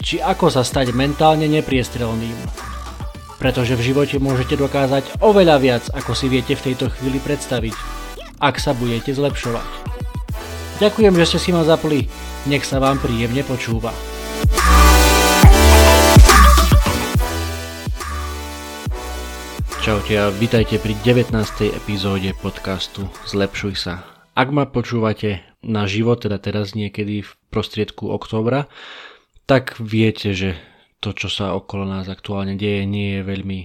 či ako sa stať mentálne nepriestrelným. Pretože v živote môžete dokázať oveľa viac, ako si viete v tejto chvíli predstaviť, ak sa budete zlepšovať. Ďakujem, že ste si ma zapli. Nech sa vám príjemne počúva. Čaute a vítajte pri 19. epizóde podcastu Zlepšuj sa. Ak ma počúvate na život, teda teraz niekedy v prostriedku októbra, tak viete, že to, čo sa okolo nás aktuálne deje, nie je veľmi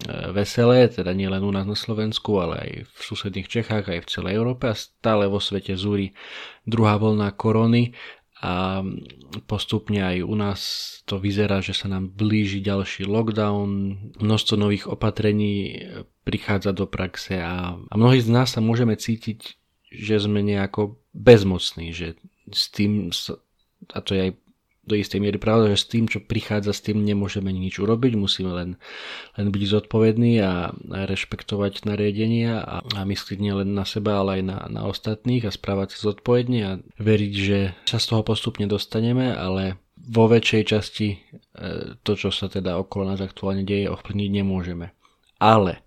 E, veselé, teda nie len u nás na Slovensku, ale aj v susedných Čechách, aj v celej Európe a stále vo svete zúri druhá vlna korony. A postupne aj u nás to vyzerá, že sa nám blíži ďalší lockdown, množstvo nových opatrení prichádza do praxe a, a mnohí z nás sa môžeme cítiť, že sme nejako bezmocní, že s tým, a to je aj do istej miery pravda, že s tým, čo prichádza, s tým nemôžeme nič urobiť, musíme len, len byť zodpovední a, a rešpektovať nariadenia a, a myslieť nielen na seba, ale aj na, na ostatných a správať sa zodpovedne a veriť, že sa z toho postupne dostaneme, ale vo väčšej časti e, to, čo sa teda okolo nás aktuálne deje, ovplyvniť nemôžeme. Ale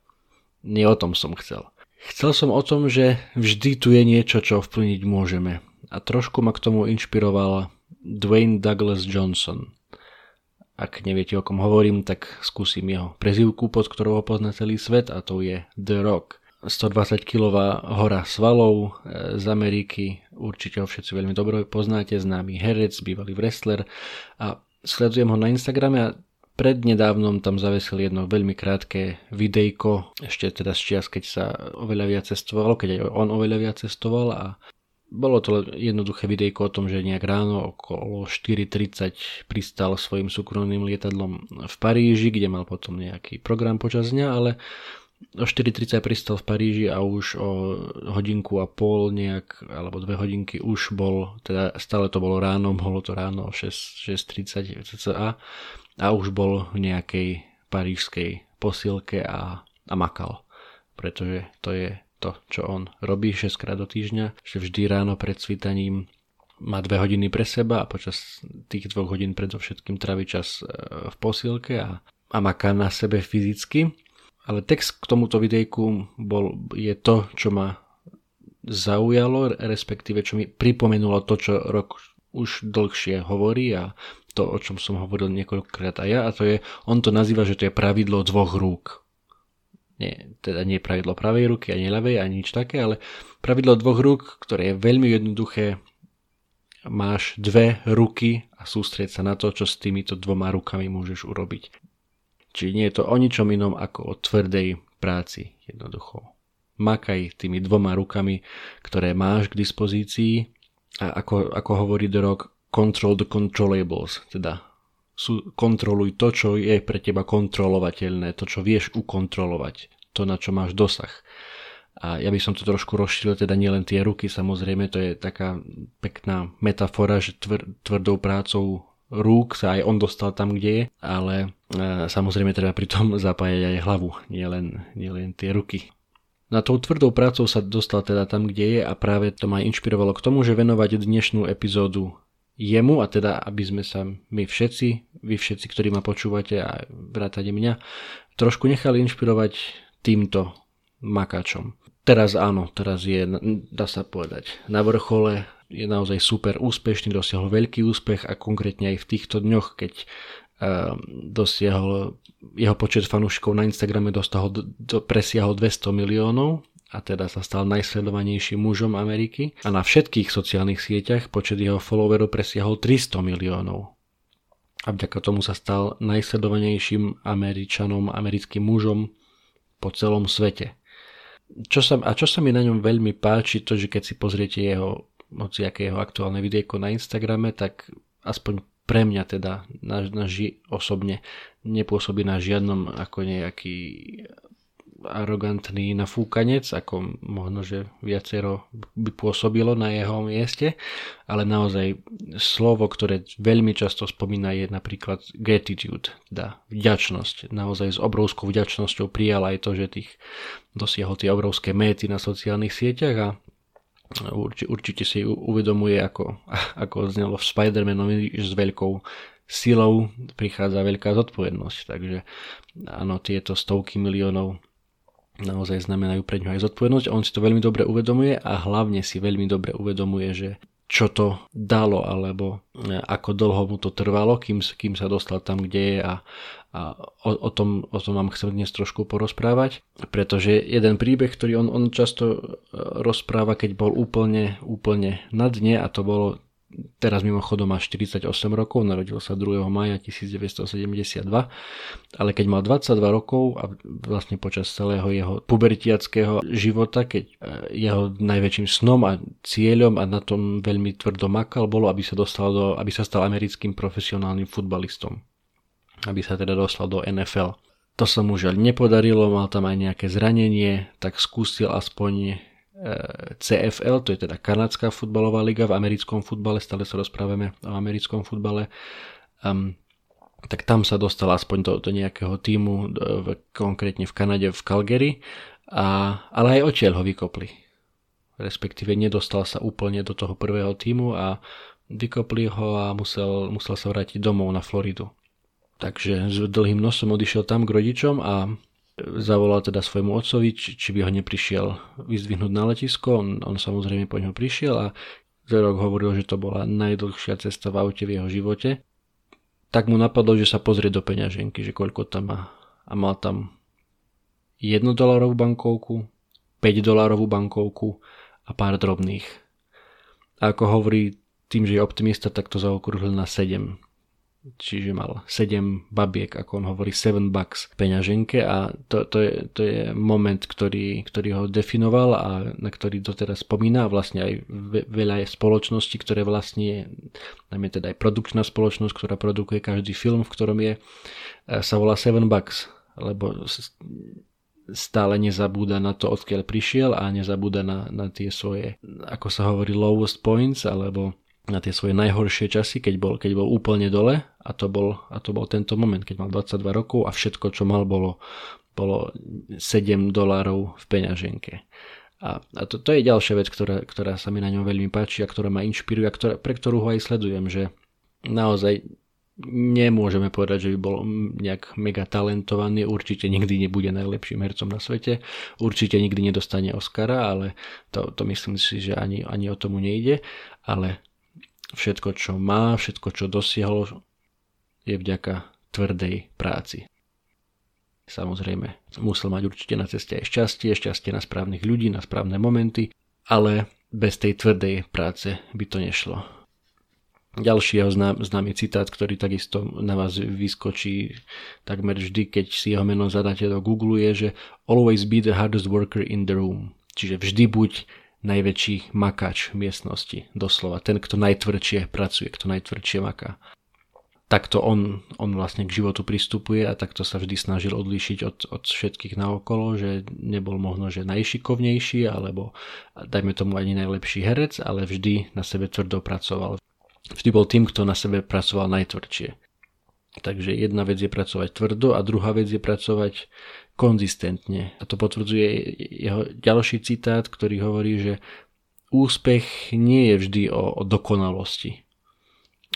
nie o tom som chcel. Chcel som o tom, že vždy tu je niečo, čo ovplyvniť môžeme. A trošku ma k tomu inšpirovala Dwayne Douglas Johnson. Ak neviete, o kom hovorím, tak skúsim jeho prezivku, pod ktorou ho pozná celý svet a to je The Rock. 120 kilová hora svalov e, z Ameriky, určite ho všetci veľmi dobre poznáte, známy herec, bývalý wrestler a sledujem ho na Instagrame a prednedávnom tam zavesil jedno veľmi krátke videjko, ešte teda z čias, keď sa oveľa viac cestovalo, keď aj on oveľa viac cestoval a bolo to jednoduché videjko o tom, že nejak ráno okolo 4.30 pristal svojim súkromným lietadlom v Paríži, kde mal potom nejaký program počas dňa, ale o 4.30 pristal v Paríži a už o hodinku a pol nejak, alebo dve hodinky už bol, teda stále to bolo ráno, bolo to ráno o 6.30 cca a už bol v nejakej parížskej posilke a, a makal, pretože to je to, čo on robí 6 krát do týždňa, že vždy ráno pred svitaním má dve hodiny pre seba a počas tých dvoch hodín predovšetkým traví čas e, v posilke a, a maká na sebe fyzicky. Ale text k tomuto videjku bol, je to, čo ma zaujalo, respektíve čo mi pripomenulo to, čo rok už dlhšie hovorí a to, o čom som hovoril niekoľkokrát aj ja, a to je, on to nazýva, že to je pravidlo dvoch rúk nie, teda nie pravidlo pravej ruky ani ľavej ani nič také, ale pravidlo dvoch rúk, ktoré je veľmi jednoduché. Máš dve ruky a sústrieť sa na to, čo s týmito dvoma rukami môžeš urobiť. Čiže nie je to o ničom inom ako o tvrdej práci jednoducho. Makaj tými dvoma rukami, ktoré máš k dispozícii a ako, ako hovorí The Rock, control the controllables, teda sú, kontroluj to, čo je pre teba kontrolovateľné, to, čo vieš ukontrolovať, to, na čo máš dosah. A ja by som to trošku rozšíril, teda nielen tie ruky, samozrejme, to je taká pekná metafora, že tvr, tvrdou prácou rúk sa aj on dostal tam, kde je, ale e, samozrejme treba pri tom zapájať aj hlavu, nielen, nielen tie ruky. Na tou tvrdou prácou sa dostal teda tam, kde je a práve to ma inšpirovalo k tomu, že venovať dnešnú epizódu jemu a teda aby sme sa my všetci, vy všetci, ktorí ma počúvate a vrátane mňa, trošku nechali inšpirovať týmto makačom. Teraz áno, teraz je, dá sa povedať, na vrchole, je naozaj super úspešný, dosiahol veľký úspech a konkrétne aj v týchto dňoch, keď uh, dosiahol jeho počet fanúšikov na Instagrame dostal, do, presiahol 200 miliónov, a teda sa stal najsledovanejším mužom Ameriky a na všetkých sociálnych sieťach počet jeho followerov presiahol 300 miliónov. A vďaka tomu sa stal najsledovanejším Američanom, americkým mužom po celom svete. Čo sa, a čo sa mi na ňom veľmi páči, to, že keď si pozriete jeho, hoci aké jeho aktuálne videjko na Instagrame, tak aspoň pre mňa teda na, na ži, osobne nepôsobí na žiadnom ako nejaký arogantný nafúkanec, ako možno, že viacero by pôsobilo na jeho mieste, ale naozaj slovo, ktoré veľmi často spomína je napríklad gratitude, teda vďačnosť. Naozaj s obrovskou vďačnosťou prijal aj to, že tých dosiahol tie obrovské méty na sociálnych sieťach a určite, určite si uvedomuje, ako, ako znelo v Spider-Manovi, že s veľkou silou prichádza veľká zodpovednosť. Takže áno, tieto stovky miliónov naozaj znamenajú pre ňu aj zodpovednosť. On si to veľmi dobre uvedomuje a hlavne si veľmi dobre uvedomuje, že čo to dalo, alebo e, ako dlho mu to trvalo, kým, kým sa dostal tam, kde je a, a o, o, tom, o tom vám chcem dnes trošku porozprávať, pretože jeden príbeh, ktorý on, on často e, rozpráva, keď bol úplne, úplne na dne a to bolo teraz mimochodom má 48 rokov, narodil sa 2. maja 1972, ale keď mal 22 rokov a vlastne počas celého jeho pubertiackého života, keď e, jeho najväčším snom a cieľom a na tom veľmi tvrdo makal bolo, aby sa, dostal do, aby sa stal americkým profesionálnym futbalistom. Aby sa teda dostal do NFL. To sa mu žiaľ nepodarilo, mal tam aj nejaké zranenie, tak skúsil aspoň CFL, to je teda kanadská futbalová liga v americkom futbale, stále sa rozprávame o americkom futbale, um, tak tam sa dostal aspoň do, do nejakého týmu, do, v, konkrétne v Kanade, v Calgary, a, ale aj odtiaľ ho vykopli. Respektíve nedostal sa úplne do toho prvého týmu a vykopli ho a musel, musel sa vrátiť domov na Floridu. Takže s dlhým nosom odišiel tam k rodičom a zavolal teda svojmu otcovi, či, či by ho neprišiel vyzdvihnúť na letisko. On, on samozrejme po ňo prišiel a rok hovoril, že to bola najdlhšia cesta v aute v jeho živote. Tak mu napadlo, že sa pozrie do peňaženky, že koľko tam má. A mal tam 1 dolarovú bankovku, 5 dolarovú bankovku a pár drobných. A ako hovorí tým, že je optimista, tak to zaokrúhlil na 7 čiže mal 7 babiek, ako on hovorí, 7 bucks v peňaženke a to, to, je, to je moment, ktorý, ktorý ho definoval a na ktorý doteraz spomína vlastne aj veľa je spoločností, ktoré vlastne, najmä teda aj produkčná spoločnosť, ktorá produkuje každý film, v ktorom je, sa volá 7 bucks, lebo stále nezabúda na to, odkiaľ prišiel a nezabúda na, na tie svoje, ako sa hovorí, lowest points, alebo na tie svoje najhoršie časy, keď bol, keď bol úplne dole a to, bol, a to bol tento moment, keď mal 22 rokov a všetko, čo mal, bolo, bolo 7 dolárov v peňaženke. A, a to, to je ďalšia vec, ktorá, ktorá sa mi na ňom veľmi páči a ktorá ma inšpiruje a ktorá, pre ktorú ho aj sledujem, že naozaj nemôžeme povedať, že by bol nejak mega talentovaný, určite nikdy nebude najlepším hercom na svete, určite nikdy nedostane Oscara, ale to, to myslím si, že ani, ani o tomu nejde, ale Všetko, čo má, všetko, čo dosiahol, je vďaka tvrdej práci. Samozrejme, musel mať určite na ceste aj šťastie, šťastie na správnych ľudí, na správne momenty, ale bez tej tvrdej práce by to nešlo. Ďalší jeho znám, známy citát, ktorý takisto na vás vyskočí takmer vždy, keď si jeho meno zadáte do Google, je, že always be the hardest worker in the room. Čiže vždy buď najväčší makač miestnosti, doslova. Ten, kto najtvrdšie pracuje, kto najtvrdšie maká. Takto on, on vlastne k životu pristupuje a takto sa vždy snažil odlíšiť od, od všetkých naokolo, že nebol možno, že najšikovnejší, alebo dajme tomu ani najlepší herec, ale vždy na sebe tvrdo pracoval. Vždy bol tým, kto na sebe pracoval najtvrdšie. Takže jedna vec je pracovať tvrdo a druhá vec je pracovať konzistentne. A to potvrdzuje jeho ďalší citát, ktorý hovorí, že úspech nie je vždy o, o dokonalosti.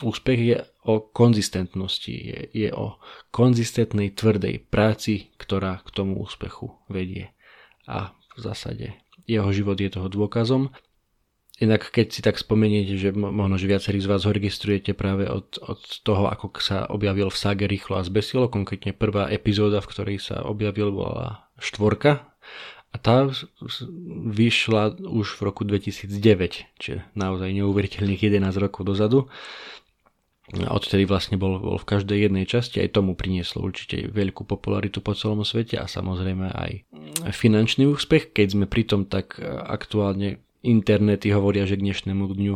Úspech je o konzistentnosti, je, je o konzistentnej tvrdej práci, ktorá k tomu úspechu vedie. A v zásade jeho život je toho dôkazom. Inak keď si tak spomeniete, že možno, že viacerí z vás ho registrujete práve od, od toho, ako sa objavil v ságe Rýchlo a zbesilo, konkrétne prvá epizóda, v ktorej sa objavil, bola štvorka a tá vyšla už v roku 2009, čiže naozaj neuveriteľných 11 rokov dozadu. A odtedy vlastne bol, bol v každej jednej časti, aj tomu prinieslo určite veľkú popularitu po celom svete a samozrejme aj finančný úspech. Keď sme pri tom, tak aktuálne internety hovoria, že k dnešnému dňu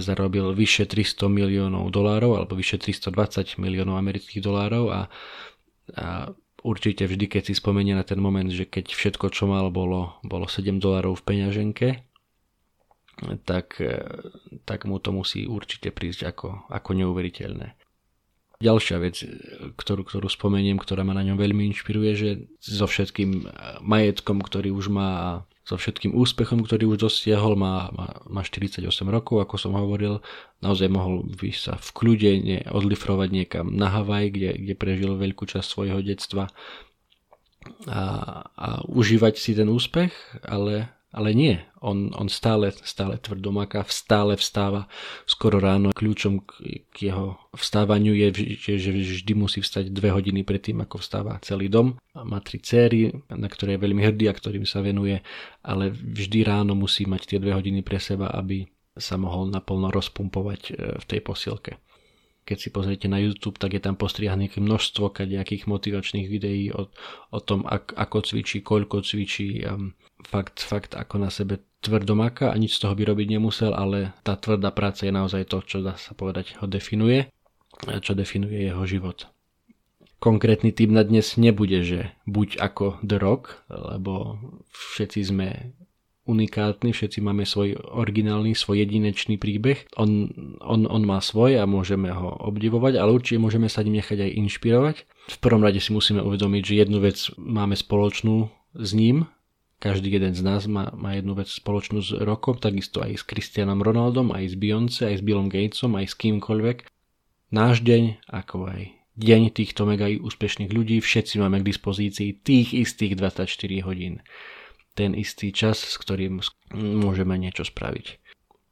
zarobil vyše 300 miliónov dolárov alebo vyše 320 miliónov amerických dolárov a, a určite vždy, keď si spomenie na ten moment, že keď všetko, čo mal, bolo, bolo 7 dolárov v peňaženke, tak, e, tak mu to musí určite prísť ako, ako neuveriteľné. Ďalšia vec, ktorú, ktorú spomeniem, ktorá ma na ňom veľmi inšpiruje, že so všetkým majetkom, ktorý už má so všetkým úspechom, ktorý už dosiahol, má, má, má 48 rokov, ako som hovoril, naozaj mohol by sa v kľude odlifrovať niekam na Havaj, kde, kde prežil veľkú časť svojho detstva a, a užívať si ten úspech, ale ale nie, on, on stále, stále tvrdo maká, stále vstáva skoro ráno. Kľúčom k, k jeho vstávaniu je, že, že vždy musí vstať dve hodiny predtým, ako vstáva celý dom. Má tri céry, na ktoré je veľmi hrdý a ktorým sa venuje, ale vždy ráno musí mať tie dve hodiny pre seba, aby sa mohol naplno rozpumpovať e, v tej posilke keď si pozriete na YouTube, tak je tam postrihané množstvo kadejakých motivačných videí o, o tom, ak, ako cvičí, koľko cvičí, um, fakt, fakt ako na sebe tvrdo maká a nič z toho by robiť nemusel, ale tá tvrdá práca je naozaj to, čo dá sa povedať ho definuje, čo definuje jeho život. Konkrétny tým na dnes nebude, že buď ako The Rock, lebo všetci sme unikátny, všetci máme svoj originálny, svoj jedinečný príbeh. On, on, on má svoj a môžeme ho obdivovať, ale určite môžeme sa ním nechať aj inšpirovať. V prvom rade si musíme uvedomiť, že jednu vec máme spoločnú s ním, každý jeden z nás má, má jednu vec spoločnú s rokom, takisto aj s Cristianom Ronaldom, aj s Beyoncé, aj s Billom Gatesom, aj s kýmkoľvek. Náš deň, ako aj deň týchto mega úspešných ľudí, všetci máme k dispozícii tých istých 24 hodín ten istý čas, s ktorým môžeme niečo spraviť.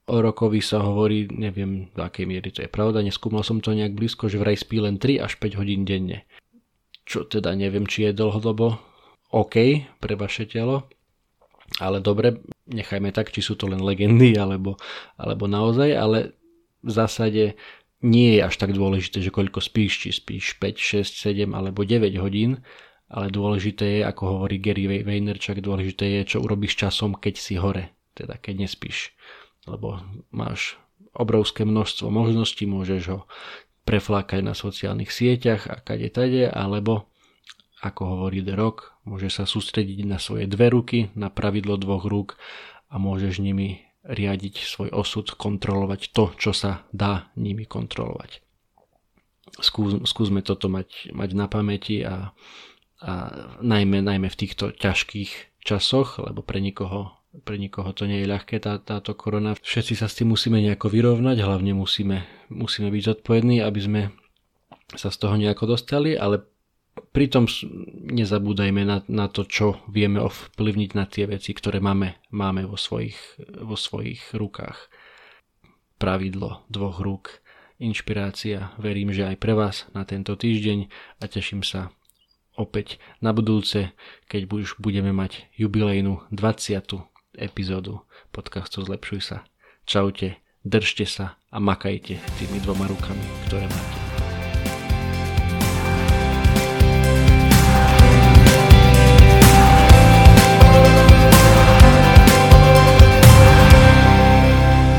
O rokovi sa hovorí, neviem do akej miery to je pravda, neskúmal som to nejak blízko, že vraj spí len 3 až 5 hodín denne. Čo teda neviem, či je dlhodobo OK pre vaše telo, ale dobre, nechajme tak, či sú to len legendy alebo, alebo naozaj, ale v zásade nie je až tak dôležité, že koľko spíš, či spíš 5, 6, 7 alebo 9 hodín, ale dôležité je, ako hovorí Gary Vaynerchuk, dôležité je, čo urobíš časom, keď si hore, teda keď nespíš. Lebo máš obrovské množstvo možností, môžeš ho preflákať na sociálnych sieťach a kade tade, alebo ako hovorí The Rock, môžeš sa sústrediť na svoje dve ruky, na pravidlo dvoch rúk a môžeš nimi riadiť svoj osud, kontrolovať to, čo sa dá nimi kontrolovať. Skús, skúsme toto mať, mať na pamäti a a najmä, najmä v týchto ťažkých časoch, lebo pre nikoho, pre nikoho to nie je ľahké tá, táto korona. Všetci sa s tým musíme nejako vyrovnať, hlavne musíme, musíme byť zodpovední, aby sme sa z toho nejako dostali, ale pritom nezabúdajme na, na to, čo vieme ovplyvniť na tie veci, ktoré máme, máme vo, svojich, vo svojich rukách. Pravidlo dvoch rúk, inšpirácia, verím, že aj pre vás na tento týždeň a teším sa opäť na budúce, keď už budeme mať jubilejnú 20. epizódu podcastu Zlepšuj sa. Čaute, držte sa a makajte tými dvoma rukami, ktoré máte.